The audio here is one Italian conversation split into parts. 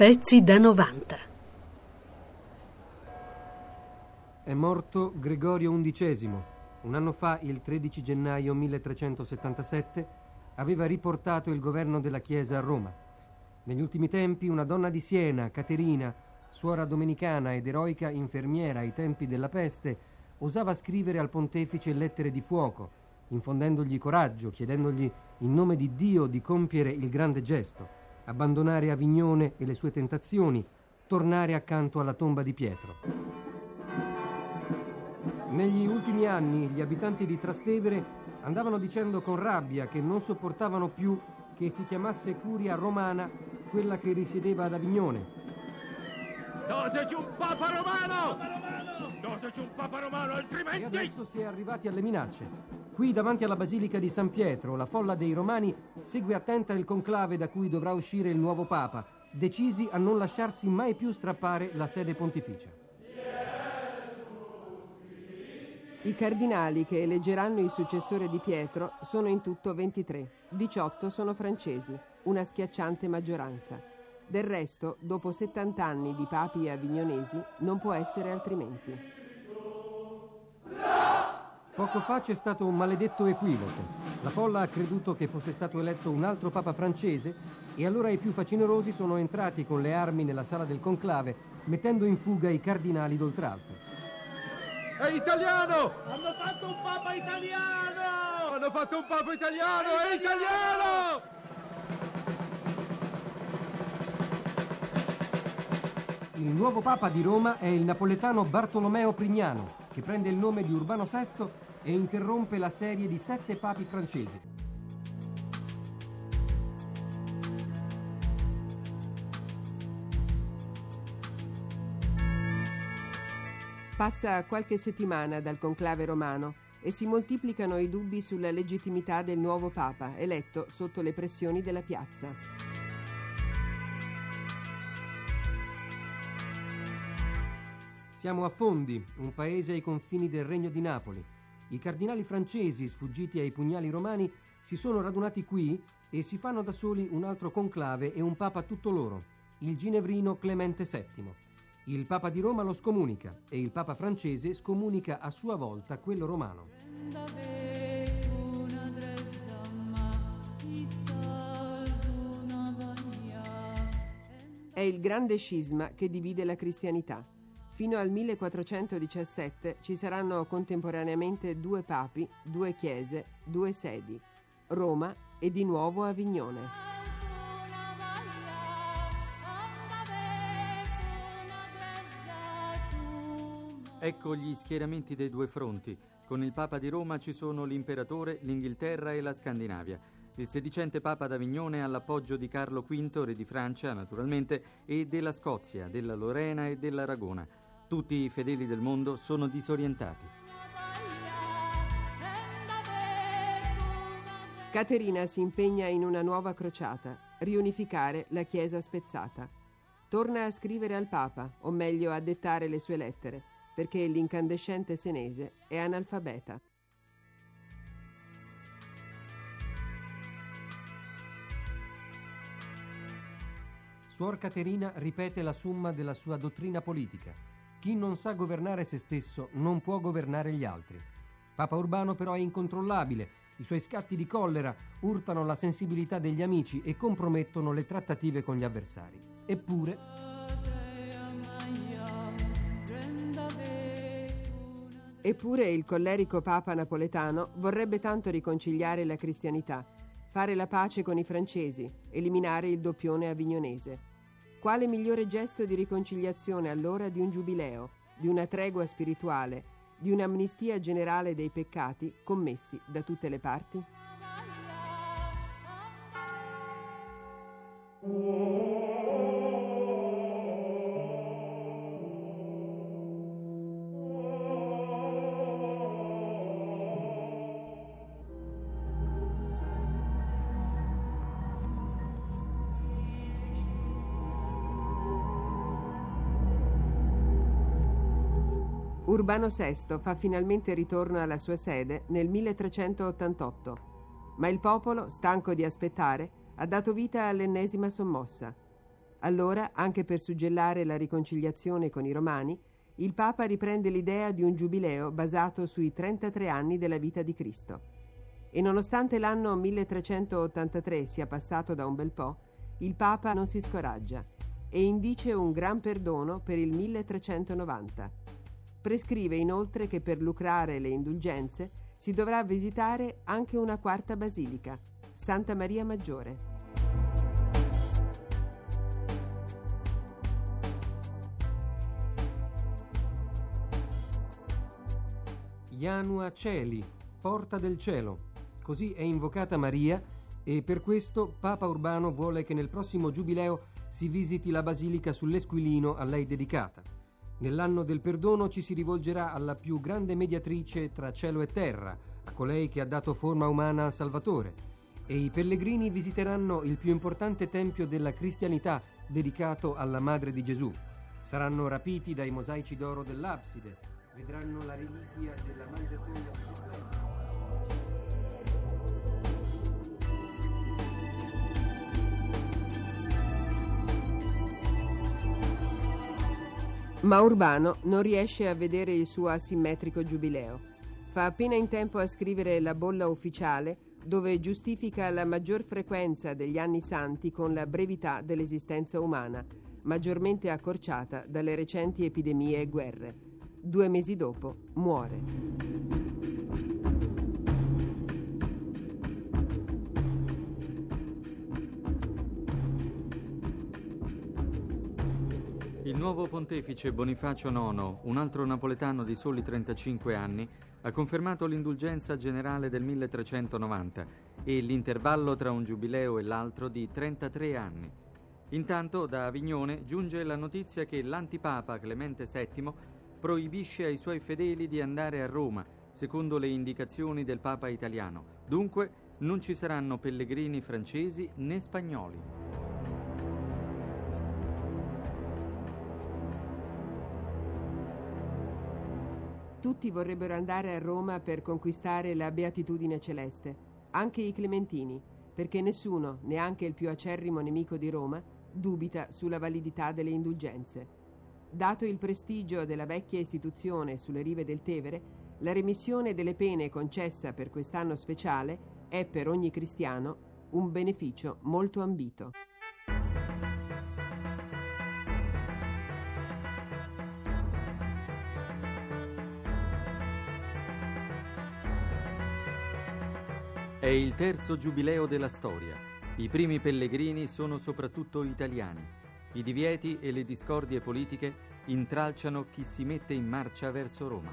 Pezzi da 90. È morto Gregorio XI. Un anno fa, il 13 gennaio 1377, aveva riportato il governo della Chiesa a Roma. Negli ultimi tempi una donna di Siena, Caterina, suora domenicana ed eroica infermiera ai tempi della peste, osava scrivere al pontefice lettere di fuoco, infondendogli coraggio, chiedendogli in nome di Dio di compiere il grande gesto abbandonare Avignone e le sue tentazioni, tornare accanto alla tomba di Pietro. Negli ultimi anni gli abitanti di Trastevere andavano dicendo con rabbia che non sopportavano più che si chiamasse curia romana quella che risiedeva ad Avignone. Dateci un papa romano! Dateci un papa romano, altrimenti... E adesso si è arrivati alle minacce. Qui davanti alla Basilica di San Pietro, la folla dei Romani segue attenta il conclave da cui dovrà uscire il nuovo Papa, decisi a non lasciarsi mai più strappare la sede pontificia. I cardinali che eleggeranno il successore di Pietro sono in tutto 23. 18 sono francesi, una schiacciante maggioranza. Del resto, dopo 70 anni di papi avignonesi, non può essere altrimenti. Poco fa c'è stato un maledetto equivoco. La folla ha creduto che fosse stato eletto un altro papa francese e allora i più facinerosi sono entrati con le armi nella sala del conclave, mettendo in fuga i cardinali d'oltralpe. È italiano! Hanno fatto un papa italiano! Hanno fatto un papa italiano! È italiano! Il nuovo papa di Roma è il napoletano Bartolomeo Prignano, che prende il nome di Urbano VI e interrompe la serie di sette papi francesi. Passa qualche settimana dal conclave romano e si moltiplicano i dubbi sulla legittimità del nuovo Papa, eletto sotto le pressioni della piazza. Siamo a Fondi, un paese ai confini del Regno di Napoli. I cardinali francesi, sfuggiti ai pugnali romani, si sono radunati qui e si fanno da soli un altro conclave e un papa tutto loro, il ginevrino Clemente VII. Il papa di Roma lo scomunica e il papa francese scomunica a sua volta quello romano. È il grande scisma che divide la cristianità. Fino al 1417 ci saranno contemporaneamente due papi, due chiese, due sedi, Roma e di nuovo Avignone. Ecco gli schieramenti dei due fronti. Con il Papa di Roma ci sono l'imperatore, l'Inghilterra e la Scandinavia. Il sedicente Papa d'Avignone ha l'appoggio di Carlo V, re di Francia, naturalmente, e della Scozia, della Lorena e dell'Aragona. Tutti i fedeli del mondo sono disorientati. Caterina si impegna in una nuova crociata, riunificare la Chiesa spezzata. Torna a scrivere al Papa, o meglio a dettare le sue lettere, perché l'incandescente senese è analfabeta. Suor Caterina ripete la summa della sua dottrina politica. Chi non sa governare se stesso non può governare gli altri. Papa Urbano però è incontrollabile, i suoi scatti di collera urtano la sensibilità degli amici e compromettono le trattative con gli avversari. Eppure... Eppure il collerico Papa napoletano vorrebbe tanto riconciliare la cristianità, fare la pace con i francesi, eliminare il doppione avignonese. Quale migliore gesto di riconciliazione allora di un giubileo, di una tregua spirituale, di un'amnistia generale dei peccati commessi da tutte le parti? Urbano VI fa finalmente ritorno alla sua sede nel 1388, ma il popolo, stanco di aspettare, ha dato vita all'ennesima sommossa. Allora, anche per suggellare la riconciliazione con i romani, il Papa riprende l'idea di un giubileo basato sui 33 anni della vita di Cristo. E nonostante l'anno 1383 sia passato da un bel po', il Papa non si scoraggia e indice un gran perdono per il 1390. Prescrive inoltre che per lucrare le indulgenze si dovrà visitare anche una quarta basilica, Santa Maria Maggiore. Ianua Celi, porta del cielo. Così è invocata Maria e per questo Papa Urbano vuole che nel prossimo giubileo si visiti la basilica sull'Esquilino a lei dedicata. Nell'anno del perdono ci si rivolgerà alla più grande mediatrice tra cielo e terra, a colei che ha dato forma umana al Salvatore, e i pellegrini visiteranno il più importante tempio della cristianità dedicato alla Madre di Gesù. Saranno rapiti dai mosaici d'oro dell'abside, vedranno la reliquia della mangiatoia sublime. Ma Urbano non riesce a vedere il suo asimmetrico giubileo. Fa appena in tempo a scrivere la bolla ufficiale dove giustifica la maggior frequenza degli anni santi con la brevità dell'esistenza umana, maggiormente accorciata dalle recenti epidemie e guerre. Due mesi dopo muore. Nuovo pontefice Bonifacio IX, un altro napoletano di soli 35 anni, ha confermato l'indulgenza generale del 1390 e l'intervallo tra un giubileo e l'altro di 33 anni. Intanto da Avignone giunge la notizia che l'antipapa Clemente VII proibisce ai suoi fedeli di andare a Roma, secondo le indicazioni del Papa italiano. Dunque non ci saranno pellegrini francesi né spagnoli. Tutti vorrebbero andare a Roma per conquistare la beatitudine celeste, anche i clementini, perché nessuno, neanche il più acerrimo nemico di Roma, dubita sulla validità delle indulgenze. Dato il prestigio della vecchia istituzione sulle rive del Tevere, la remissione delle pene concessa per quest'anno speciale è per ogni cristiano un beneficio molto ambito. È il terzo giubileo della storia. I primi pellegrini sono soprattutto italiani. I divieti e le discordie politiche intralciano chi si mette in marcia verso Roma.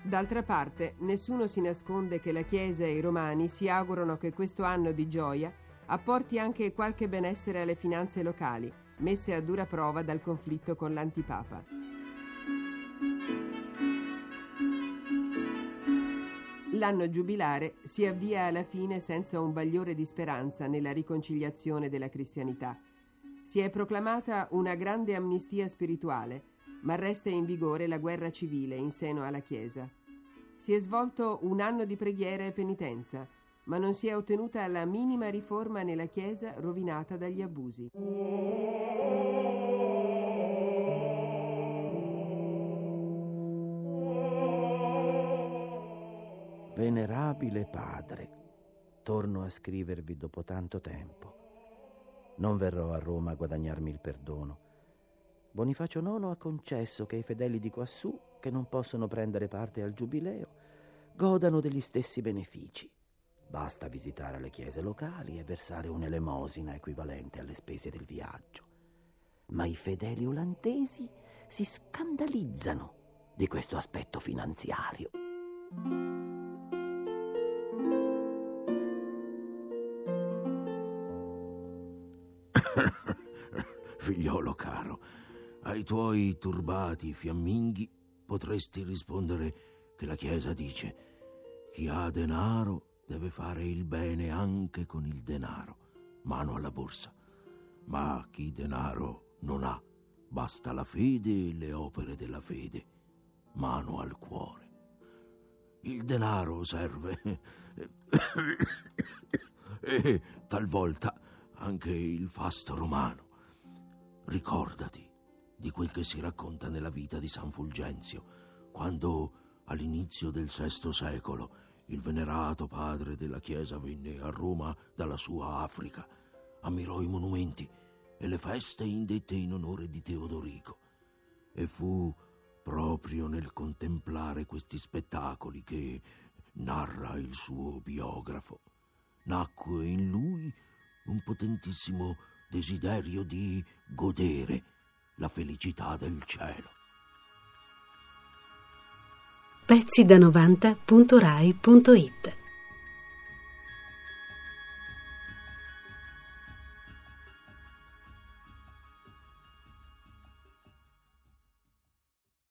D'altra parte, nessuno si nasconde che la Chiesa e i romani si augurano che questo anno di gioia apporti anche qualche benessere alle finanze locali messe a dura prova dal conflitto con l'antipapa. L'anno giubilare si avvia alla fine senza un bagliore di speranza nella riconciliazione della cristianità. Si è proclamata una grande amnistia spirituale, ma resta in vigore la guerra civile in seno alla Chiesa. Si è svolto un anno di preghiera e penitenza, ma non si è ottenuta la minima riforma nella Chiesa rovinata dagli abusi. Venerabile padre, torno a scrivervi dopo tanto tempo. Non verrò a Roma a guadagnarmi il perdono. Bonifacio IX ha concesso che i fedeli di quassù, che non possono prendere parte al giubileo, godano degli stessi benefici. Basta visitare le chiese locali e versare un'elemosina equivalente alle spese del viaggio. Ma i fedeli olandesi si scandalizzano di questo aspetto finanziario. Figliolo caro, ai tuoi turbati fiamminghi potresti rispondere che la Chiesa dice chi ha denaro deve fare il bene anche con il denaro, mano alla borsa. Ma chi denaro non ha, basta la fede e le opere della fede, mano al cuore. il denaro serve. e talvolta anche il fasto romano. Ricordati di quel che si racconta nella vita di San Fulgenzio, quando all'inizio del VI secolo il venerato padre della Chiesa venne a Roma dalla sua Africa, ammirò i monumenti e le feste indette in onore di Teodorico e fu proprio nel contemplare questi spettacoli che narra il suo biografo. Nacque in lui un potentissimo desiderio di godere la felicità del cielo. Pezzi da 90.rai.it